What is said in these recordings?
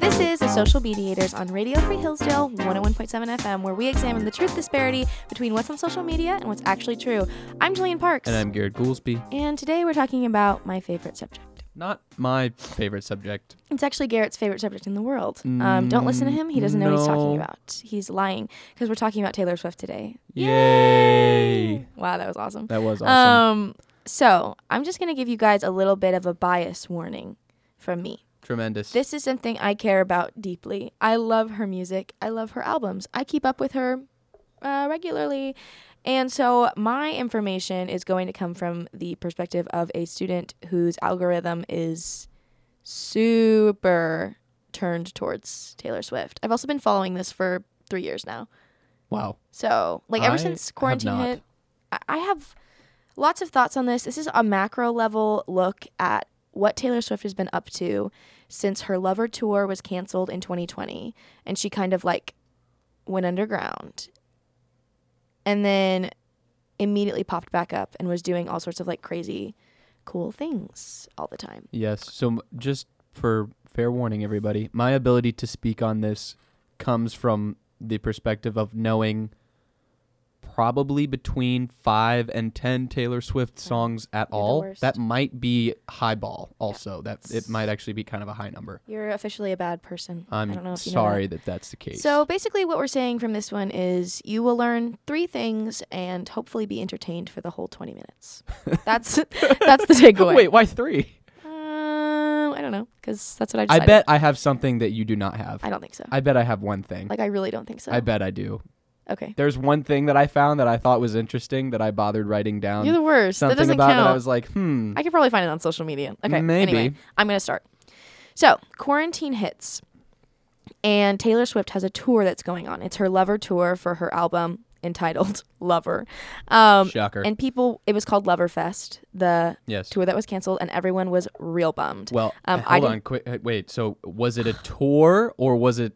This is the Social Mediators on Radio Free Hillsdale 101.7 FM, where we examine the truth disparity between what's on social media and what's actually true. I'm Jillian Parks. And I'm Garrett Goolsby. And today we're talking about my favorite subject. Not my favorite subject. It's actually Garrett's favorite subject in the world. Um, don't listen to him. He doesn't know what he's talking No. about. He's lying because we're talking about Taylor Swift today. Yay! Wow, that was awesome. That was awesome. Um, so I'm just gonna give you guys a little bit of a bias warning from me. Tremendous. This is something I care about deeply. I love her music. I love her albums. I keep up with her uh, regularly. And so my information is going to come from the perspective of a student whose algorithm is super turned towards Taylor Swift. I've also been following this for three years now. wow. So, like, ever I since quarantine hit, I have lots of thoughts on this. This is a macro level look at what Taylor Swift has been up to since her Lover tour was canceled in 2020 and she kind of like went underground and then immediately popped back up and was doing all sorts of like crazy cool things all the time. Yes. So just for fair warning, everybody, my ability to speak on this comes from the perspective of knowing probably between five and ten Taylor Swift songs at You're all. That might be highball. Also, that it's- it might actually be kind of a high number. You're officially a bad person. I'm I don't know if you know that. sorry that. that's the case. So basically, what we're saying from this one is you will learn three things and hopefully be entertained for the whole 20 minutes. That's that's the takeaway. wait, why three? Um, I don't know because that's what I I bet I have something that you do not have. I don't think so. I bet I have one thing. like I really don't think so. I bet I do. Okay. There's one thing that I found that I thought was interesting that I bothered writing down You're the worst. That doesn't about count. that I was like, hmm. I could probably find it on social media. Okay. Maybe. Anyway, I'm gonna start. So quarantine hits, and Taylor Swift has a tour that's going on. It's her Lover tour for her album entitled Lover. Um, Shocker. and people, it was called Lover Fest, the yes. tour that was canceled, and everyone was real bummed. Well, Um, I hold didn't- on. Quick, wait. So, was it a tour or was it?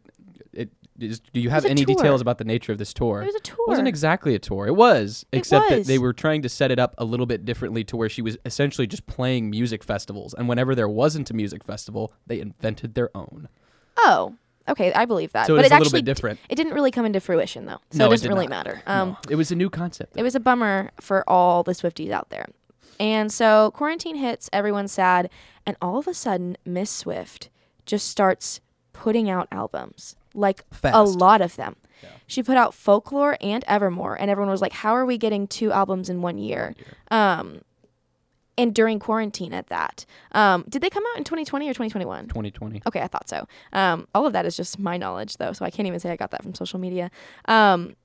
It is, do you have any tour. details about the nature of this tour? It was a tour. It wasn't exactly a tour. It was, It except was. that they were trying to set it up a little bit differently to where she was essentially just playing music festivals. And whenever there wasn't a music festival, they invented their own. oh, okay, I believe that. So but it's it a little actually bit different. it didn't really come into fruition though, so No, it it doesn't did really not. matter. Um, No. It was a new concept. it was a bummer for all the Swifties out there. And so quarantine hits, everyone's sad, and all of a sudden, Miss Swift just starts putting out albums, like a lot of them. She put out Folklore and Evermore, and everyone was like, "How are we getting two albums in one year?" Um, and during quarantine, at that, um, did they come out in 2020 or 2021? 2020. Okay, I thought so. Um, all of that is just my knowledge, though, so I can't even say I got that from social media. Um,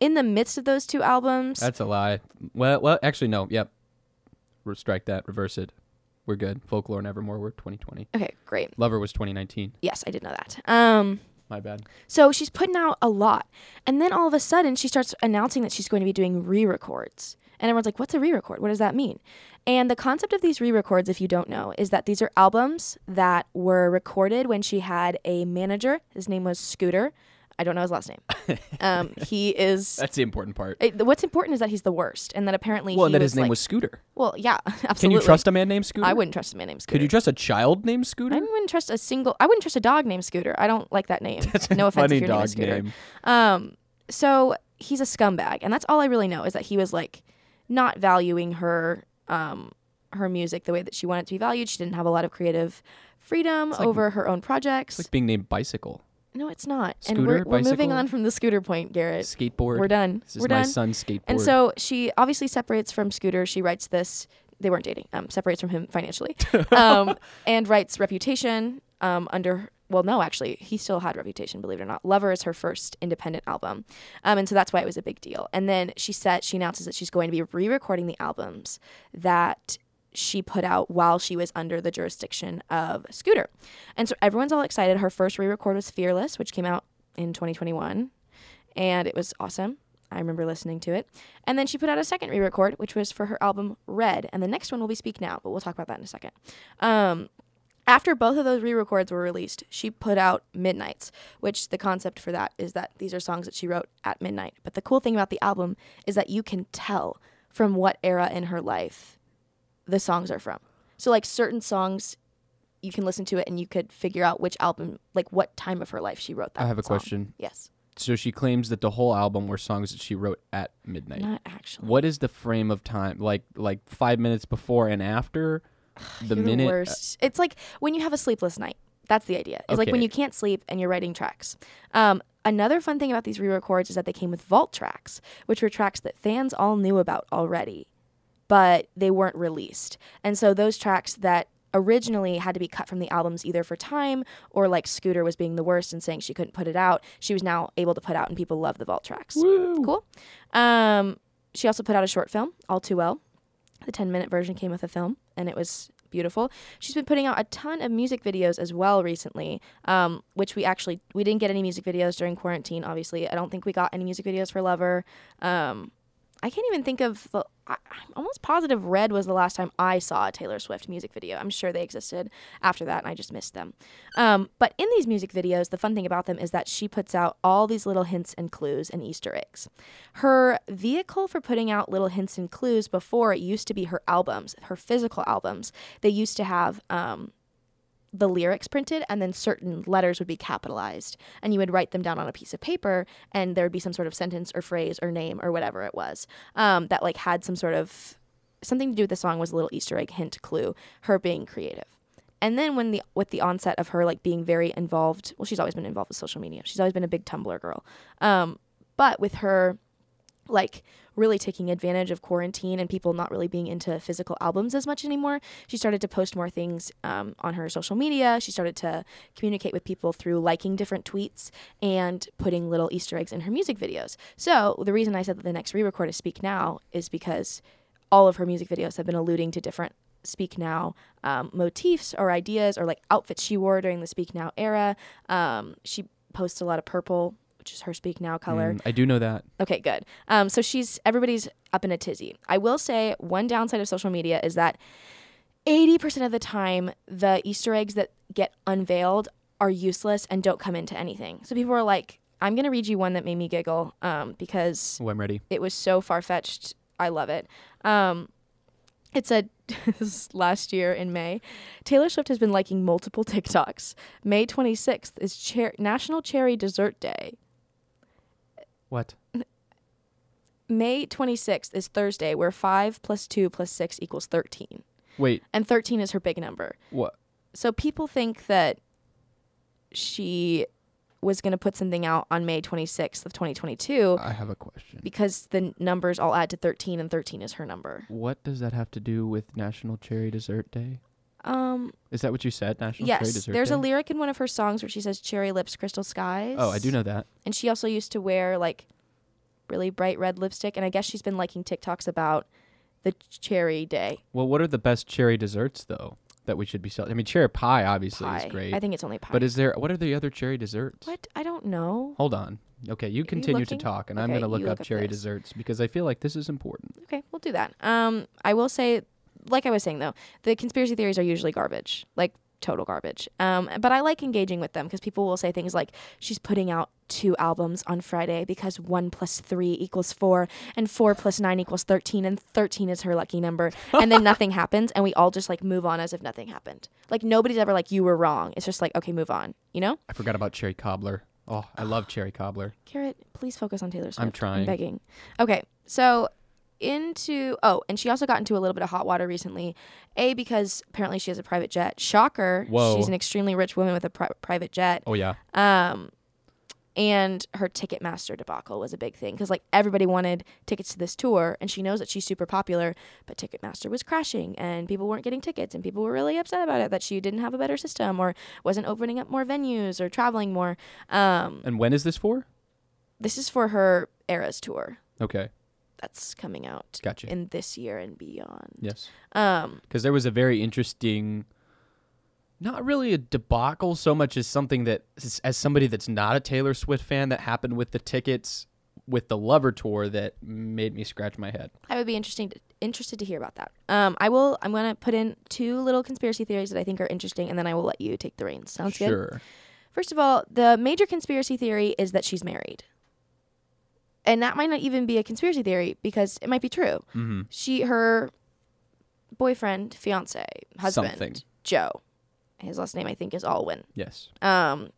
in the midst of those two albums, That's a lie. Well, well, actually, no. Yep. Strike that. Reverse it. We're good. Folklore and Evermore were 2020. okay, great. Lover was 2019. Yes, I did know that. Um, My bad. so she's putting out a lot, and then all of a sudden she starts announcing that she's going to be doing re-records, and everyone's like, "What's a re-record? What does that mean?" And the concept of these re-records, if you don't know, is that these are albums that were recorded when she had a manager. His name was Scooter. I don't know his last name. Um, he is. That's the important part. it- what's important is that he's the worst, and that apparently Well, and that his name like, was Scooter. Well, yeah, absolutely. Can you trust a man named Scooter? I wouldn't trust a man named Scooter. Could you trust a child named Scooter? I wouldn't trust a single. I wouldn't trust a dog named Scooter. I don't like that name. That's no offense funny if your name dog is Scooter. name. Um, so he's a scumbag, and that's all I really know is that he was like not valuing her um her music the way that she wanted to be valued. She didn't have a lot of creative freedom like- over her own projects. It's like being named Bicycle, no, it's not. and we're, we're moving on from the Scooter point, Garrett. skateboard. We're done. This is we're my done. son's skateboard. And so she obviously separates from Scooter. She writes this. They weren't dating. Um, separates from him financially, um, and writes Reputation. Um, under well, no, actually, he still had Reputation. Believe it or not, Lover is her first independent album, um, and so that's why it was a big deal. And then she said she announces that she's going to be re-recording the albums that she put out while she was under the jurisdiction of Scooter, and so everyone's all excited. Her first re-record was Fearless, which came out in 2021, and it was awesome. I remember listening to it. And then she put out a second re record, which was for her album Red. And the next one will be Speak Now, but we'll talk about that in a second. Um, after both of those re records were released, she put out Midnights, which the concept for that is that these are songs that she wrote at midnight. But the cool thing about the album is that you can tell from what era in her life the songs are from. So like certain songs, you can listen to it and you could figure out which album, like what time of her life she wrote that. I have a song. question. Yes. So she claims that the whole album were songs that she wrote at midnight. Not actually. What is the frame of time? Like like five minutes before and after the You're minute. uh, worst. it's like when you have a sleepless night. That's the idea. It's like when you can't sleep and you're writing tracks. Um, another fun thing about these re-records is that they came with vault tracks, which were tracks that fans all knew about already, but they weren't released. And so those tracks that originally had to be cut from the albums either for time or like Scooter was being the worst and saying she couldn't put it out, she was now able to put out and people love the vault tracks. Woo! Cool. Um, she also put out a short film, All Too Well. The 10 minute version came with a film, and it was beautiful. She's been putting out a ton of music videos as well recently, um, which we actually we didn't get any music videos during quarantine. Obviously, I don't think we got any music videos for Lover. Um, I can't even think of the. I'm almost positive Red was the last time I saw a Taylor Swift music video. I'm sure they existed after that, and I just missed them. Um, but in these music videos, the fun thing about them is that she puts out all these little hints and clues and Easter eggs. Her vehicle for putting out little hints and clues before it used to be her albums, her physical albums. They used to have um, the lyrics printed and then certain letters would be capitalized. And you would write them down on a piece of paper and there would be some sort of sentence or phrase or name or whatever it was um, that like had some sort of something to do with the song was a little easter egg hint clue her being creative. And then when the with the onset of her like being very involved well she's always been involved with social media. She's always been a big tumblr girl. Um, but with her like really taking advantage of quarantine and people not really being into physical albums as much anymore. She started to post more things um, on her social media. She started to communicate with people through liking different tweets and putting little Easter eggs in her music videos. So the reason I said that the next re-record is Speak Now is because all of her music videos have been alluding to different Speak Now um, motifs or ideas or like outfits she wore during the Speak Now era. Um, she posts a lot of purple, which is her Speak Now color. Mm, I do know that. Okay, good. Um, so she's everybody's up in a tizzy. I will say one downside of social media is that eighty percent of the time the Easter eggs that get unveiled are useless and don't come into anything. So people are like, "I'm gonna read you one that made me giggle um, because Oh, I'm ready. it was so far fetched. I love it." Um, it said last year in May, Taylor Swift has been liking multiple TikToks. May 26th is cher- National Cherry Dessert Day. What? May 26th is Thursday, where 5 plus 2 plus 6 equals 13. Wait. And 13 is her big number. What? So people think that she was going to put something out on May 26th of 2022 I have a question. because the numbers all add to 13 and 13 is her number. What does that have to do with National Cherry Dessert Day? Um Is that what you said? National Cherry yes, Dessert there's Day? a lyric in one of her songs where she says cherry lips crystal skies. Oh, I do know that. And she also used to wear like really bright red lipstick and I guess she's been liking TikToks about the cherry day. Well, what are the best cherry desserts though that we should be selling? I mean, cherry pie obviously Pie. is great. I think it's only pie. But is there what are the other cherry desserts? What? I don't know. Hold on. Okay, you continue to looking? talk, and I'm Okay, gonna look you up look up cherry this. desserts because I feel like this is important. Okay, we'll do that. Um, I will say, like I was saying though, the conspiracy theories are usually garbage, like total garbage. Um, but I like engaging with them because people will say things like, "She's putting out two albums on Friday because one plus three equals four, and four plus nine equals thirteen, and thirteen is her lucky number." And then nothing happens, and we all just like move on as if nothing happened. Like nobody's ever like, "You were wrong." It's just like, okay, move on. You know? I forgot about cherry cobbler. Oh, I love cherry cobbler. Garrett, please focus on Taylor Swift. I'm trying. begging. Okay, so into oh, and she also got into a little bit of hot water recently. A because apparently she has a private jet. Shocker. Whoa. She's an extremely rich woman with a pri- private jet. Oh yeah. Um, and her Ticketmaster debacle was a big thing because like everybody wanted tickets to this tour, and she knows that she's super popular, but Ticketmaster was crashing, and people weren't getting tickets, and people were really upset about it that she didn't have a better system or wasn't opening up more venues or traveling more. Um, And when is this for? this is for her Eras tour Okay, that's coming out gotcha. in this year and beyond. yes, Um, because there was a very interesting, not really a debacle so much as something that, as, somebody that's not a Taylor Swift fan, that happened with the tickets with the Lover tour that made me scratch my head. I would be interesting to, interested to hear about that. Um, I will. I'm gonna put in two little conspiracy theories that I think are interesting, and then I will let you take the reins. Sounds good. sure. First of all, the major conspiracy theory is that she's married, and that might not even be a conspiracy theory because it might be true. Mm-hmm. She her boyfriend, fiance, husband, Something. Joe. His last name I think is Alwyn. Yes. Um,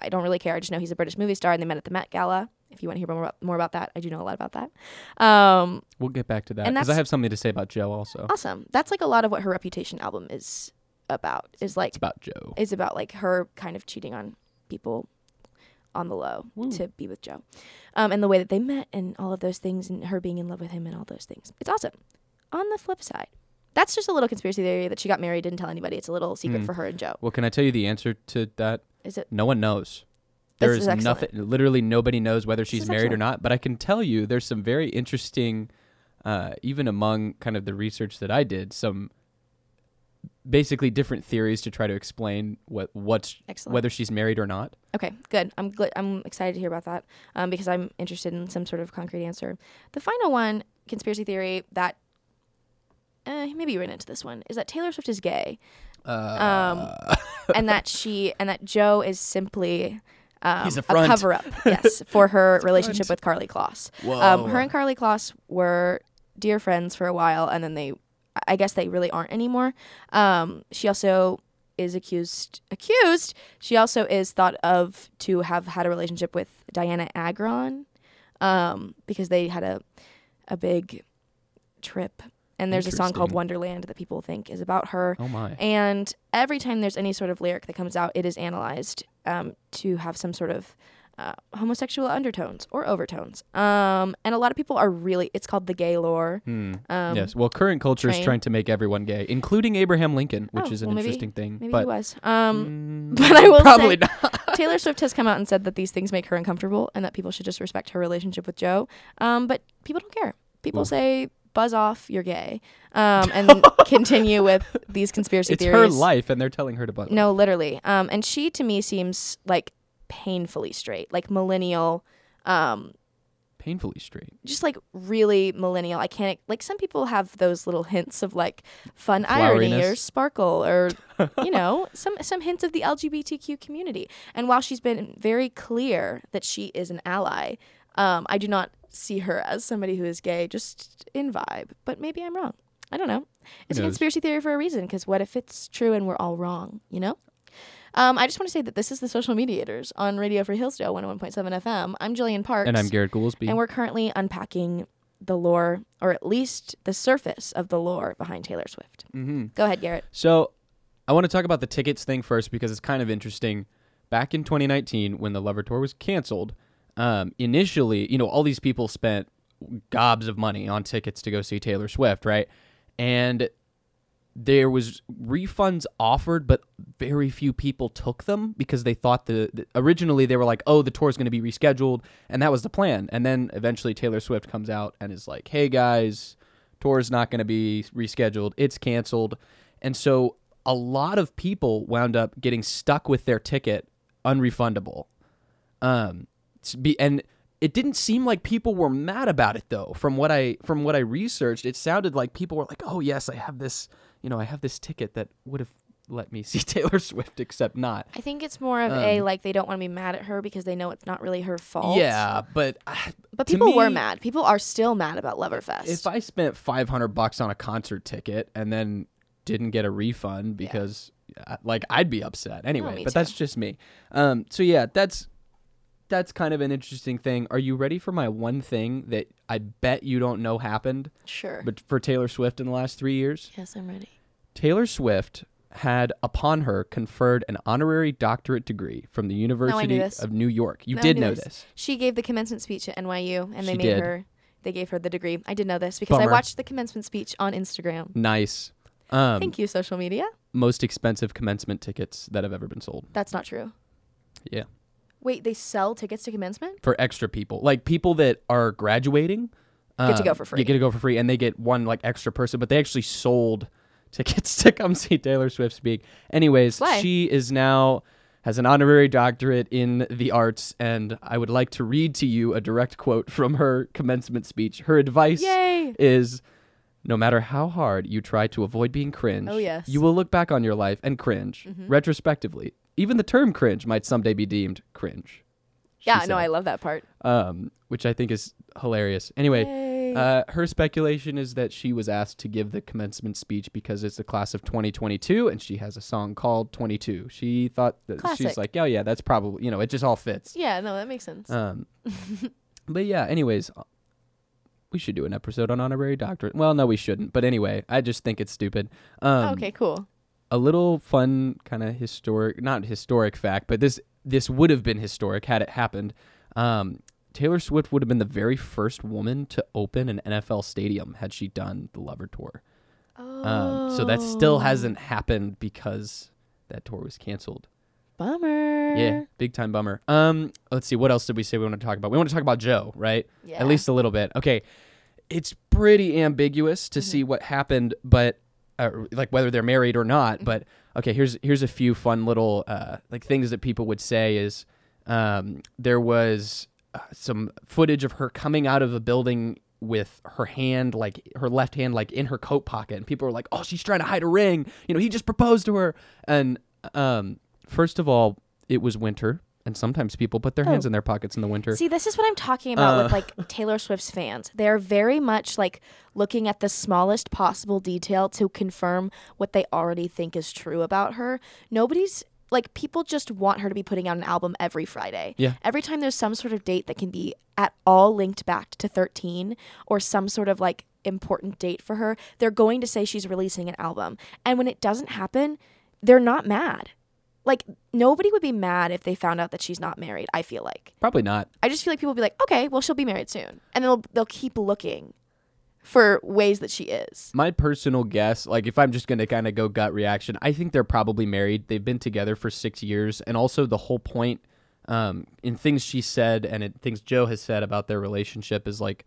I don't really care. I just know he's a British movie star, and they met at the Met Gala. If you want to hear more about, more about that, I do know a lot about that. Um, We'll get back to that because I have something to say about Joe also. awesome. That's like a lot of what her Reputation album is about. Is like It's about Joe. is about like her kind of cheating on people on the low Woo. to be with Joe, um, and the way that they met and all of those things, and her being in love with him and all those things. It's awesome. On the flip side, that's just a little conspiracy theory that she got married, didn't tell anybody. It's a little secret Hmm. for her and Joe. Well, can I tell you the answer to that? Is it? No one knows. This There is is excellent. nothing. Literally, nobody knows whether she's is married or excellent. not. But I can tell you, there's some very interesting, uh, even among kind of the research that I did, some basically different theories to try to explain what what's Excellent. whether she's married or not. Okay, good. I'm gl- I'm excited to hear about that um, because I'm interested in some sort of concrete answer. The final one, conspiracy theory that uh, maybe you ran into this one, is that Taylor Swift is gay, Uh, and that she and that Joe is simply um, He's a front. cover up, yes, for her relationship front. with Karlie Kloss. whoa. Um, her and Karlie Kloss were dear friends for a while, and then they, I guess they really aren't anymore. Um, she also is accused. Accused. She also is thought of to have had a relationship with Dianna Agron, um, because they had a, a big trip. And there's a song called Wonderland that people think is about her. oh my. And every time there's any sort of lyric that comes out, it is analyzed um, to have some sort of uh, homosexual undertones or overtones. Um, and a lot of people are really, it's called the gay lore. Hmm. Um, yes. Well, current culture is trying to make everyone gay, including Abraham Lincoln, which Oh, is an well, maybe- interesting thing. Maybe but he was. Um, Mm, but I will probably say- not. Taylor Swift has come out and said that these things make her uncomfortable and that people should just respect her relationship with Joe. Um, but people don't care. People Oof. say, buzz off, you're gay. Um, and continue with these conspiracy It's theories. her life, and they're telling her to butt. No, literally. Um, and she to me seems like painfully straight, like millennial, um, painfully straight. just like really millennial. I can't like some people have those little hints of like fun irony or sparkle or you know some some hints of the LGBTQ community. And while she's been very clear that she is an ally, um, I do not see her as somebody who is gay, just in vibe. But maybe I'm wrong. I don't know. It's a conspiracy theory for a reason. Because what if it's true and we're all wrong? You know. Um, I just want to say that this is the Social Mediators on Radio Free Hillsdale 101.7 FM. I'm Jillian Parks. And I'm Garrett Goolsby. And we're currently unpacking the lore, or at least the surface of the lore behind Taylor Swift. mm-hmm. Go ahead, Garrett. So, I want to talk about the tickets thing first because it's kind of interesting. Back in 2019, when the Lover Tour was canceled, um, initially, you know, all these people spent gobs of money on tickets to go see Taylor Swift, right? And there was refunds offered, but very few people took them because they thought the, the originally they were like, "Oh, the tour is going to be rescheduled," and that was the plan. And then eventually Taylor Swift comes out and is like, "Hey guys, tour is not going to be rescheduled. It's canceled." And so a lot of people wound up getting stuck with their ticket unrefundable. Um be, and it didn't seem like people were mad about it though. From what I from what I researched, it sounded like people were like, "Oh, yes, I have this, you know, I have this ticket that would have let me see Taylor Swift except not." I think it's more of a Um, like they don't want to be mad at her because they know it's not really her fault. Yeah, but uh, But people were mad. People are still mad about Loverfest. if I spent 500 bucks on a concert ticket and then didn't get a refund because uh, like I'd be upset anyway, Oh, me but too. that's just me. Um so yeah, that's that's kind of an interesting thing. Are you ready for my one thing that I bet you don't know happened sure. but for Taylor Swift in the last 3 years? yes, I'm ready. Taylor Swift had upon her conferred an honorary doctorate degree from the University of New York. You did know this. this. She gave the commencement speech at NYU, and they She made did. her. They gave her the degree. I did know this because I watched the commencement speech on Instagram. Nice. Um, Thank you, social media. most expensive commencement tickets that have ever been sold. That's not true. Yeah. Wait, they sell tickets to commencement? for extra people, like people that are graduating, Get to go um, for free. You get to go for free, and they get one like extra person. But they actually sold tickets to come see Taylor Swift speak. Anyways, Slay. she is now has an honorary doctorate in the arts, and I would like to read to you a direct quote from her commencement speech. Her advice Yay! is. No matter how hard you try to avoid being cringe, Oh, yes. you will look back on your life and cringe Mhm. retrospectively. Even the term cringe might someday be deemed cringe. Yeah, no, I love that part. um, which I think is hilarious. Anyway. Uh, her speculation is that she was asked to give the commencement speech because it's the class of 2022 and she has a song called 22. She thought that she's like, oh yeah, that's probably you know, it just all fits. yeah, no, that makes sense. Um, but yeah, anyways, uh, we should do an episode on honorary doctorate. Well, no, we shouldn't. But anyway, I just think it's stupid. Um, okay, cool. A little fun kind of historic not historic fact but this this would have been historic had it happened. Um, taylor swift would have been the very first woman to open an nfl stadium had she done the lover tour. Um, so that still Oh, hasn't happened because that tour was canceled. Bummer. yeah big time bummer. Um let's see what else did we say we want to talk about? We want to talk about joe right? Yeah. at least a little bit. Okay, it's pretty ambiguous to see what happened, but uh, like whether they're married or not. But okay, here's here's a few fun little uh, like things that people would say is um, there was uh, some footage of her coming out of a building with her hand like her left hand like in her coat pocket and people were like oh she's trying to hide a ring. You know he just proposed to her. And um first of all it was winter and sometimes people put their hands Oh. in their pockets in the winter See, this is what I'm talking about with Uh. like Taylor Swift's fans. They're very much like looking at the smallest possible detail to confirm what they already think is true about her. Nobody's like people just want her to be putting out an album every Friday. Yeah. Every time there's some sort of date that can be at all linked back to 13 or some sort of like important date for her, they're going to say she's releasing an album. And when it doesn't happen, they're not mad. Like nobody would be mad if they found out that she's not married, I feel like. probably not I just feel like people will be like, okay, well, she'll be married soon, and they'll they'll keep looking for ways that she is. my personal guess, like if I'm just gonna kind of go gut reaction, I think they're probably married. They've been together for six years, and also the whole point um, in things she said and in things Joe has said about their relationship is like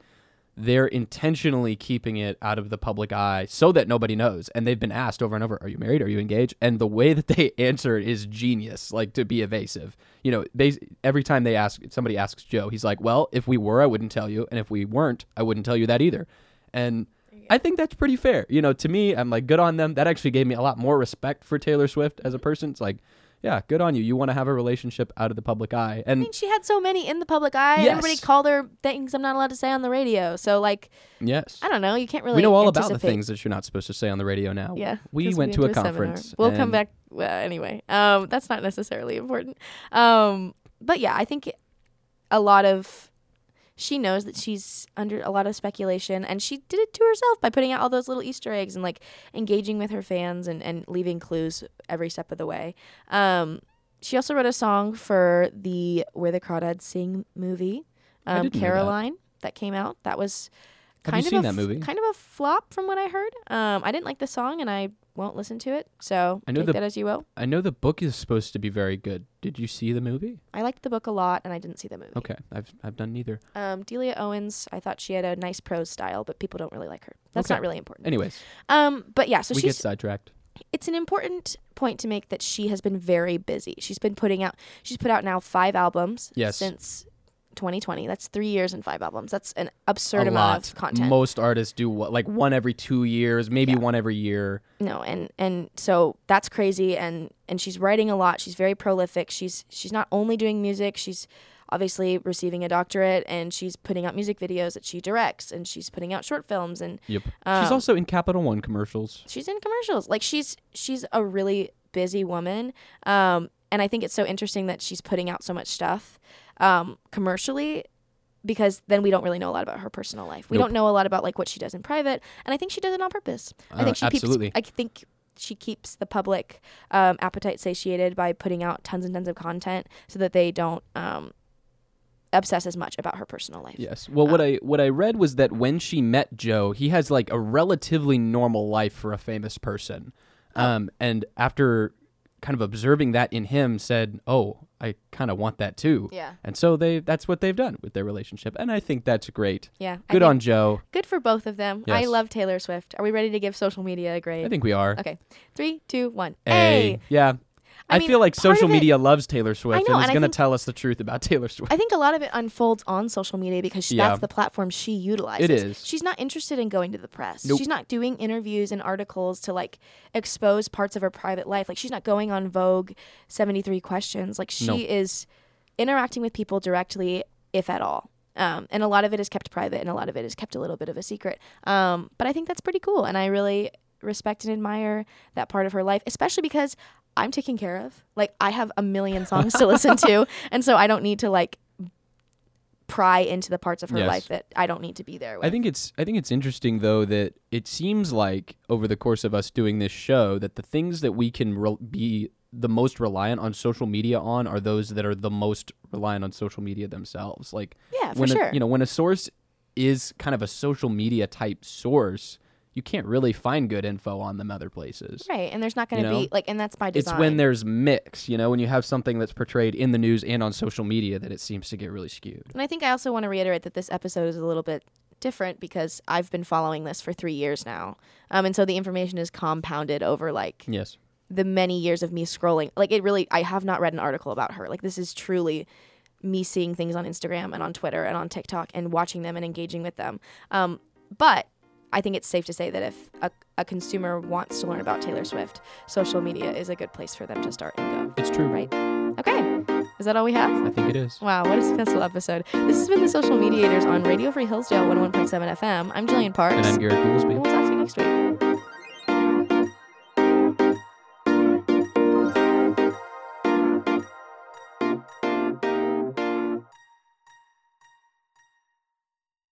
they're intentionally keeping it out of the public eye so that nobody knows. And they've been asked over and over, "Are you married? Are you engaged?" And the way that they answer is genius, like to be evasive. You know, bas- every time they ask somebody asks Joe, he's like, "Well, if we were, I wouldn't tell you, and if we weren't, I wouldn't tell you that either." And I think that's pretty fair. You know, to me, I'm like, good on them. That actually gave me a lot more respect for Taylor Swift as a person. It's like, yeah, good on you. You want to have a relationship out of the public eye. And I mean, she had so many in the public eye. Yes. Everybody called her things I'm not allowed to say on the radio. So like, yes, I don't know. You can't really. we know all about the things that you're not supposed to say on the radio now. Yeah, we went to a conference. We'll come back. Well, anyway, um, that's not necessarily important. Um, but yeah, I think a lot of she knows that she's under a lot of speculation, and she did it to herself by putting out all those little Easter eggs and like engaging with her fans and and leaving clues every step of the way. Um, she also wrote a song for the Where the Crawdads Sing movie, um, didn't that. Caroline. That. came out. That was kind of a that movie? kind of a flop from what I heard. Um, I didn't like the song, and I won't listen to it. So I know take the- that as you will. I know the book is supposed to be very good. Did you see the movie? I liked the book a lot, and I didn't see the movie. Okay, I've I've done neither. Um, Delia Owens, I thought she had a nice prose style, but people don't really like her. That's Okay. not really important. Anyways, Um, but yeah, so we get she's sidetracked. it's an important point to make that she has been very busy. She's been putting out she's put out now five albums Yes. since 2020. That's three years and five albums. That's an absurd a amount lot. of content. Most artists do what, like one every two years, maybe Yeah. one every year. no, and and so that's crazy. And and she's writing a lot. She's very prolific. She's she's not only doing music. She's obviously receiving a doctorate, and she's putting out music videos that she directs, and she's putting out short films, and Yep. She's Um, also in Capital One commercials. she's in commercials. Like she's she's a really busy woman. Um, and I think it's so interesting that she's putting out so much stuff um, commercially because then we don't really know a lot about her personal life. We Nope. don't know a lot about like what she does in private, and I think she does it on purpose. I Uh, think she absolutely. keeps. I think she keeps the public um, appetite satiated by putting out tons and tons of content so that they don't um, obsess as much about her personal life. Yes. Well, what I what I read was that when she met Joe, he has like a relatively normal life for a famous person, Oh. um, and after kind of observing that in him, said, "Oh, I kind of want that too." Yeah. And so they that's what they've done with their relationship, and I think that's great. Yeah. Good on Joe. Good for both of them. I love Taylor Swift. Are we ready to give social media a grade? I think we are. Okay. Three, two, one. A. A. Yeah. I I, mean, feel like social of it- media loves Taylor Swift know, and is going to tell us the truth about Taylor Swift. I think a lot of it unfolds on social media because Yeah. that's the platform she utilizes. It is. She's not interested in going to the press. Nope. She's not doing interviews and articles to like expose parts of her private life. Like she's not going on Vogue 73 questions. Like she No. is interacting with people directly if at all. Um, and a lot of it is kept private, and a lot of it is kept a little bit of a secret. Um, but I think that's pretty cool, and I really respect and admire that part of her life, especially because I'm taken care of. Like I have a million songs to listen to, and so I don't need to like pry into the parts of her Yes. life that I don't need to be there with. I think it's I think it's interesting though that it seems like over the course of us doing this show that the things that we can re- be the most reliant on social media on are those that are the most reliant on social media themselves. Like yeah, for when sure. a, you know when a source is kind of a social media type source, you can't really find good info on them other places. right, and there's not going to you know, be like, and that's by It's when there's mix, you know, when you have something that's portrayed in the news and on social media that it seems to get really skewed. And I think I also want to reiterate that this episode is a little bit different because I've been following this for three years now. Um, and so the information is compounded over like Yes. the many years of me scrolling. Like it really, I have not read an article about her. Like this is truly me seeing things on Instagram and on Twitter and on TikTok and watching them and engaging with them. Um, but I think it's safe to say that if a, a consumer wants to learn about Taylor Swift, social media is a good place for them to start and go. It's true. Right. Okay. Is that all we have? I think it is. Wow, what a successful episode. This has been the Social Mediators on Radio Free Hillsdale 101.7 FM. I'm Jillian Parks. And I'm Garrett Goolsby. and we'll talk to you next week.